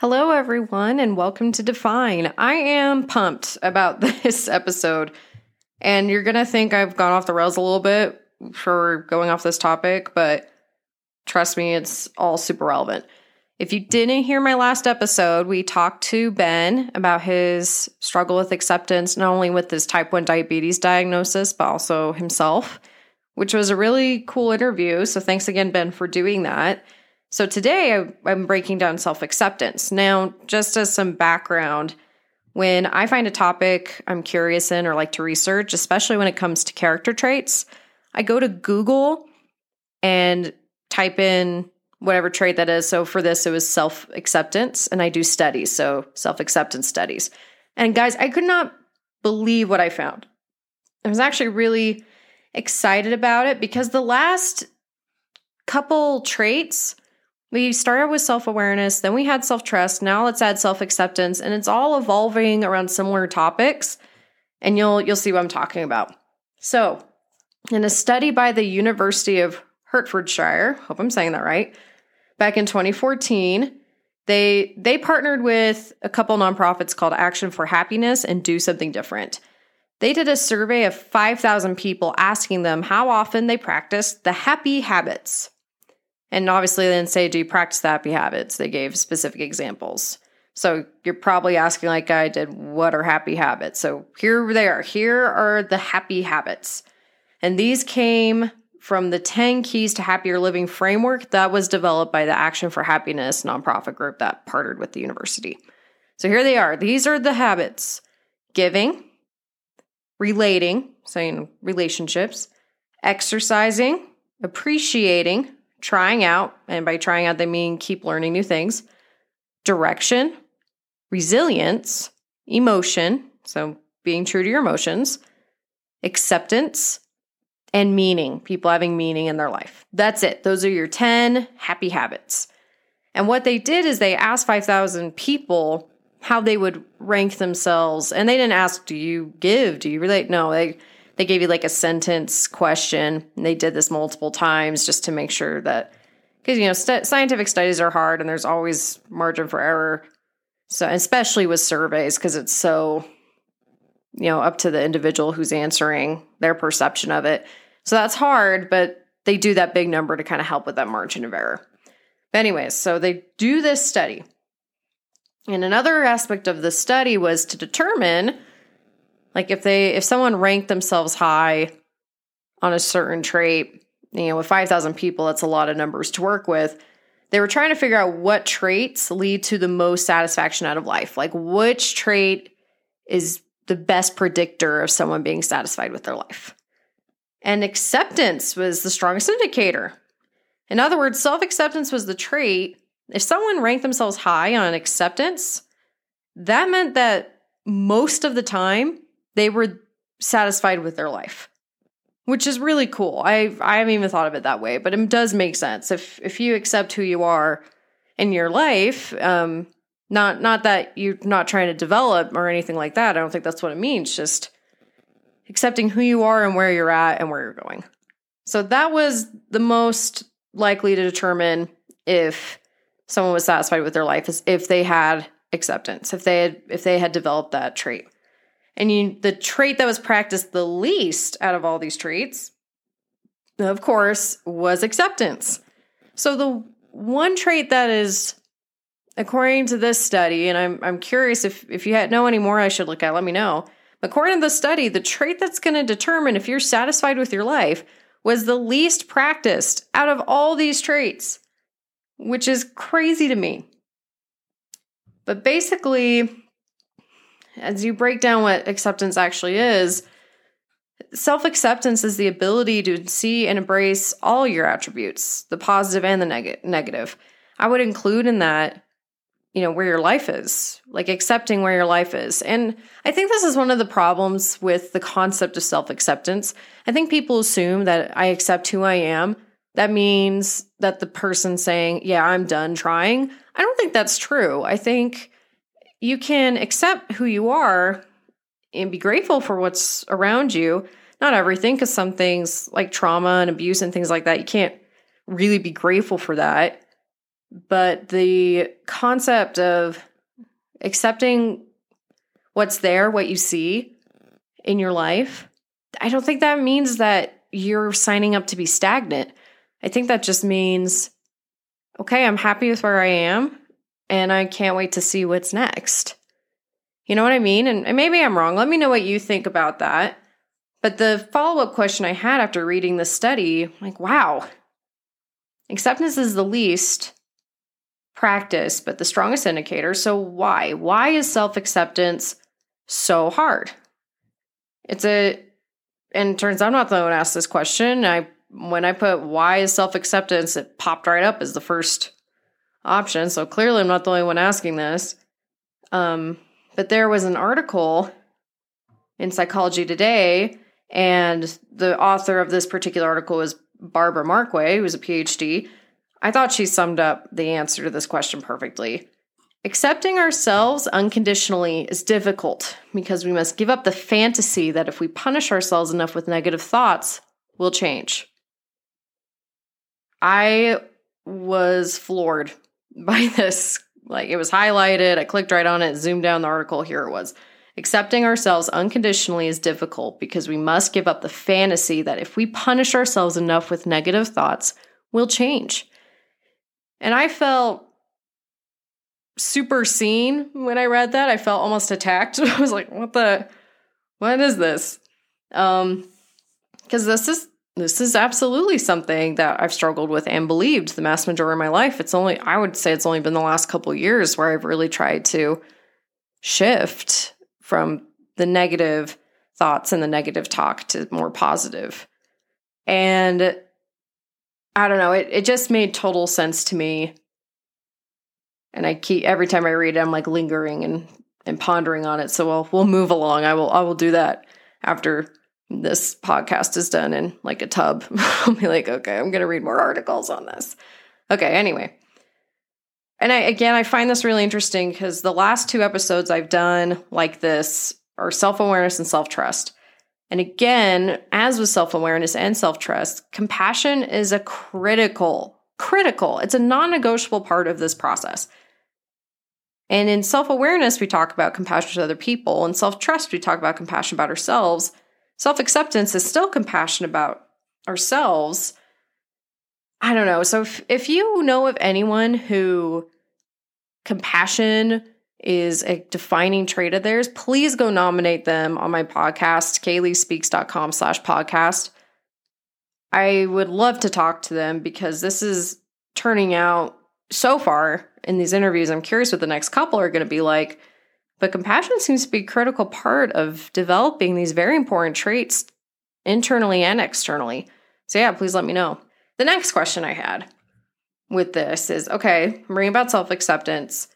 Hello, everyone, and welcome to Define. I am pumped about this episode, and you're going to think I've gone off the rails a little bit for going off this topic, but trust me, it's all super relevant. If you didn't hear my last episode, we talked to Ben about his struggle with acceptance, not only with his type 1 diabetes diagnosis, but also himself, which was a really cool interview. So thanks again, Ben, for doing that. So today I'm breaking down self acceptance. Now, just as some background, when I find a topic I'm curious in or like to research, especially when it comes to character traits, I go to Google and type in whatever trait that is. So for this, it was self acceptance, and I do studies, so self acceptance studies. And guys, I could not believe what I found. I was actually really excited about it because the last couple traits we started with self awareness, then we had self trust. Now let's add self acceptance, and it's all evolving around similar topics. And you'll you'll see what I'm talking about. So, in a study by the University of Hertfordshire, hope I'm saying that right, back in 2014, they they partnered with a couple nonprofits called Action for Happiness and Do Something Different. They did a survey of 5,000 people asking them how often they practiced the happy habits. And obviously, didn't say, Do you practice the happy habits? They gave specific examples. So you're probably asking, like I did, what are happy habits? So here they are. Here are the happy habits. And these came from the 10 Keys to Happier Living framework that was developed by the Action for Happiness nonprofit group that partnered with the university. So here they are. These are the habits giving, relating, saying relationships, exercising, appreciating, trying out, and by trying out, they mean keep learning new things, direction, resilience, emotion, so being true to your emotions, acceptance, and meaning, people having meaning in their life. That's it. Those are your 10 happy habits. And what they did is they asked 5,000 people how they would rank themselves. And they didn't ask, do you give? Do you relate? No, they they gave you like a sentence question. And they did this multiple times just to make sure that, because, you know, st- scientific studies are hard and there's always margin for error. So, especially with surveys, because it's so, you know, up to the individual who's answering their perception of it. So that's hard, but they do that big number to kind of help with that margin of error. But, anyways, so they do this study. And another aspect of the study was to determine like if they if someone ranked themselves high on a certain trait, you know, with 5,000 people, that's a lot of numbers to work with. They were trying to figure out what traits lead to the most satisfaction out of life. Like which trait is the best predictor of someone being satisfied with their life. And acceptance was the strongest indicator. In other words, self acceptance was the trait. If someone ranked themselves high on acceptance, that meant that most of the time they were satisfied with their life which is really cool. I I haven't even thought of it that way, but it does make sense. If if you accept who you are in your life, um, not not that you're not trying to develop or anything like that. I don't think that's what it means. Just accepting who you are and where you're at and where you're going. So that was the most likely to determine if someone was satisfied with their life is if they had acceptance, if they had if they had developed that trait. And you, the trait that was practiced the least out of all these traits, of course, was acceptance. So the one trait that is, according to this study, and I'm I'm curious if if you know any more, I should look at. Let me know. According to the study, the trait that's going to determine if you're satisfied with your life was the least practiced out of all these traits, which is crazy to me. But basically, as you break down what acceptance actually is, self acceptance is the ability to see and embrace all your attributes, the positive and the neg- negative. I would include in that, you know, where your life is, like accepting where your life is. And I think this is one of the problems with the concept of self acceptance. I think people assume that I accept who I am. That means that the person saying, Yeah, I'm done trying. I don't think that's true. I think you can accept who you are and be grateful for what's around you. Not everything, because some things like trauma and abuse and things like that, you can't really be grateful for that. but the concept of accepting what's there, what you see in your life, I don't think that means that you're signing up to be stagnant. I think that just means, okay, I'm happy with where I am and I can't wait to see what's next. You know what I mean? And, maybe I'm wrong. Let me know what you think about that. But the follow up question I had after reading the study, like, wow, acceptance is the least practice, but the strongest indicator. So, why? Why is self acceptance so hard? It's a, and turns out I'm not the one who asked this question. I, when I put why is self acceptance, it popped right up as the first option. So clearly, I'm not the only one asking this. Um, but there was an article in Psychology Today, and the author of this particular article was Barbara Markway, who's a PhD. I thought she summed up the answer to this question perfectly. Accepting ourselves unconditionally is difficult because we must give up the fantasy that if we punish ourselves enough with negative thoughts, we'll change. I was floored by this. Like it was highlighted. I clicked right on it, zoomed down the article. Here it was. Accepting ourselves unconditionally is difficult because we must give up the fantasy that if we punish ourselves enough with negative thoughts, we'll change. And I felt super seen when I read that. I felt almost attacked. I was like, what the what is this? Um because this is this is absolutely something that I've struggled with and believed the mass majority of my life. It's only, I would say, it's only been the last couple years where I've really tried to shift from the negative thoughts and the negative talk to more positive. And I don't know, it, it just made total sense to me. And I keep every time I read it, I'm like lingering and, and pondering on it. So we'll we'll move along. I will I will do that after this podcast is done in like a tub. I'll be like, okay, I'm going to read more articles on this. Okay, anyway. And I, again, I find this really interesting because the last two episodes I've done like this are self awareness and self trust. And again, as with self awareness and self trust, compassion is a critical, critical, it's a non negotiable part of this process. And in self awareness, we talk about compassion to other people. In self trust, we talk about compassion about ourselves. Self acceptance is still compassion about ourselves. I don't know. So if, if you know of anyone who compassion is a defining trait of theirs, please go nominate them on my podcast, kayleespeaks.com slash podcast. I would love to talk to them because this is turning out so far in these interviews. I'm curious what the next couple are going to be like. But compassion seems to be a critical part of developing these very important traits internally and externally. So, yeah, please let me know. The next question I had with this is okay, I'm reading about self acceptance.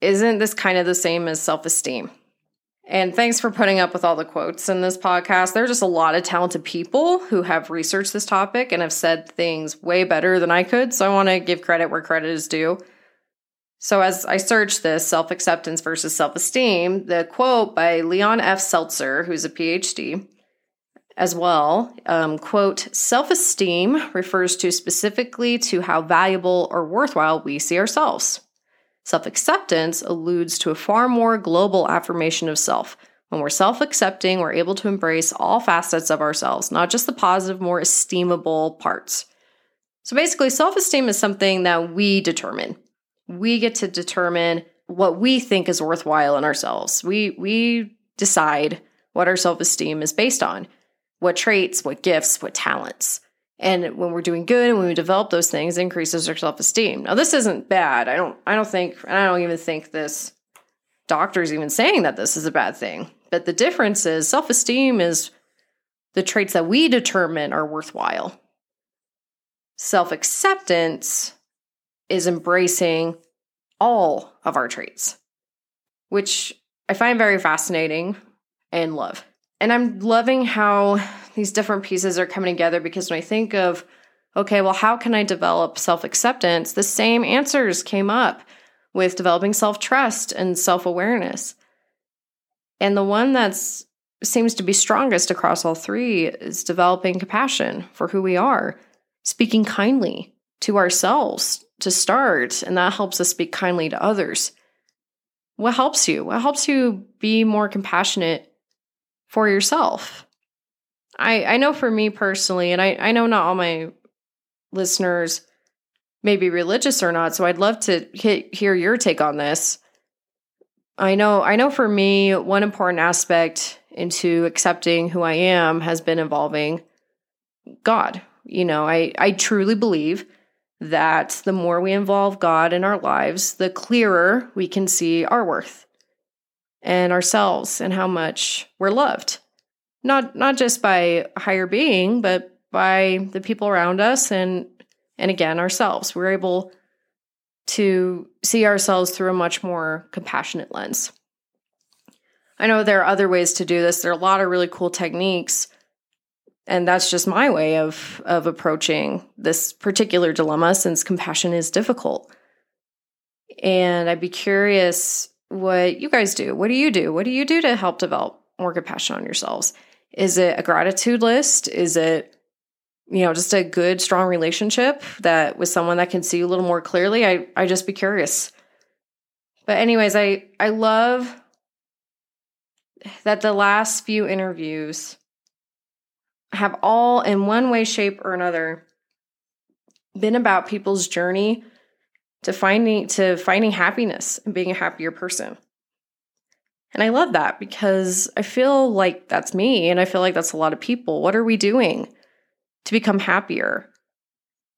Isn't this kind of the same as self esteem? And thanks for putting up with all the quotes in this podcast. There are just a lot of talented people who have researched this topic and have said things way better than I could. So I want to give credit where credit is due. So, as I searched this self acceptance versus self esteem, the quote by Leon F. Seltzer, who's a PhD as well, um, quote, self esteem refers to specifically to how valuable or worthwhile we see ourselves. Self acceptance alludes to a far more global affirmation of self. When we're self accepting, we're able to embrace all facets of ourselves, not just the positive, more esteemable parts. So basically, self esteem is something that we determine we get to determine what we think is worthwhile in ourselves. We we decide what our self-esteem is based on. What traits, what gifts, what talents. And when we're doing good and when we develop those things, increases our self-esteem. Now this isn't bad. I don't I don't think and I don't even think this doctor's even saying that this is a bad thing. But the difference is self-esteem is the traits that we determine are worthwhile. Self-acceptance is embracing all of our traits, which I find very fascinating and love. And I'm loving how these different pieces are coming together because when I think of, okay, well, how can I develop self acceptance? The same answers came up with developing self trust and self awareness. And the one that's seems to be strongest across all three is developing compassion for who we are, speaking kindly to ourselves, to start, and that helps us speak kindly to others. What helps you? What helps you be more compassionate for yourself? I, I know for me personally, and I, I know not all my listeners may be religious or not, so I'd love to hit, hear your take on this. I know I know for me, one important aspect into accepting who I am has been involving God. You know, I, I truly believe that the more we involve God in our lives, the clearer we can see our worth and ourselves and how much we're loved. Not not just by a higher being, but by the people around us and and again ourselves. We're able to see ourselves through a much more compassionate lens. I know there are other ways to do this. There are a lot of really cool techniques. And that's just my way of of approaching this particular dilemma since compassion is difficult. And I'd be curious what you guys do. What do you do? What do you do to help develop more compassion on yourselves? Is it a gratitude list? Is it you know, just a good strong relationship that with someone that can see you a little more clearly? I I just be curious. But anyways, I I love that the last few interviews have all, in one way, shape, or another, been about people's journey to finding to finding happiness and being a happier person. And I love that because I feel like that's me and I feel like that's a lot of people. What are we doing to become happier?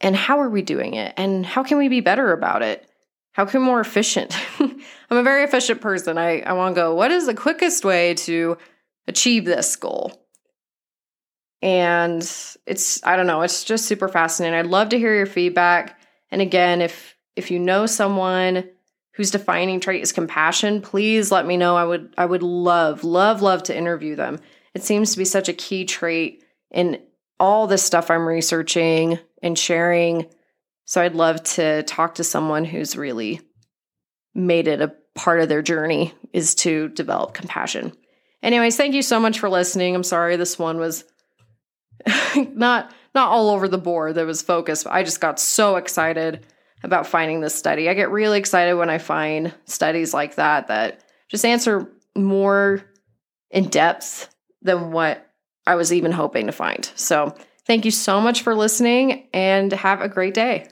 And how are we doing it? And how can we be better about it? How can we more efficient? I'm a very efficient person. I, I want to go, what is the quickest way to achieve this goal? And it's, I don't know, it's just super fascinating. I'd love to hear your feedback. And again, if if you know someone whose defining trait is compassion, please let me know. I would I would love, love, love to interview them. It seems to be such a key trait in all the stuff I'm researching and sharing. So I'd love to talk to someone who's really made it a part of their journey is to develop compassion. Anyways, thank you so much for listening. I'm sorry this one was not not all over the board. There was focus. I just got so excited about finding this study. I get really excited when I find studies like that that just answer more in depth than what I was even hoping to find. So, thank you so much for listening and have a great day.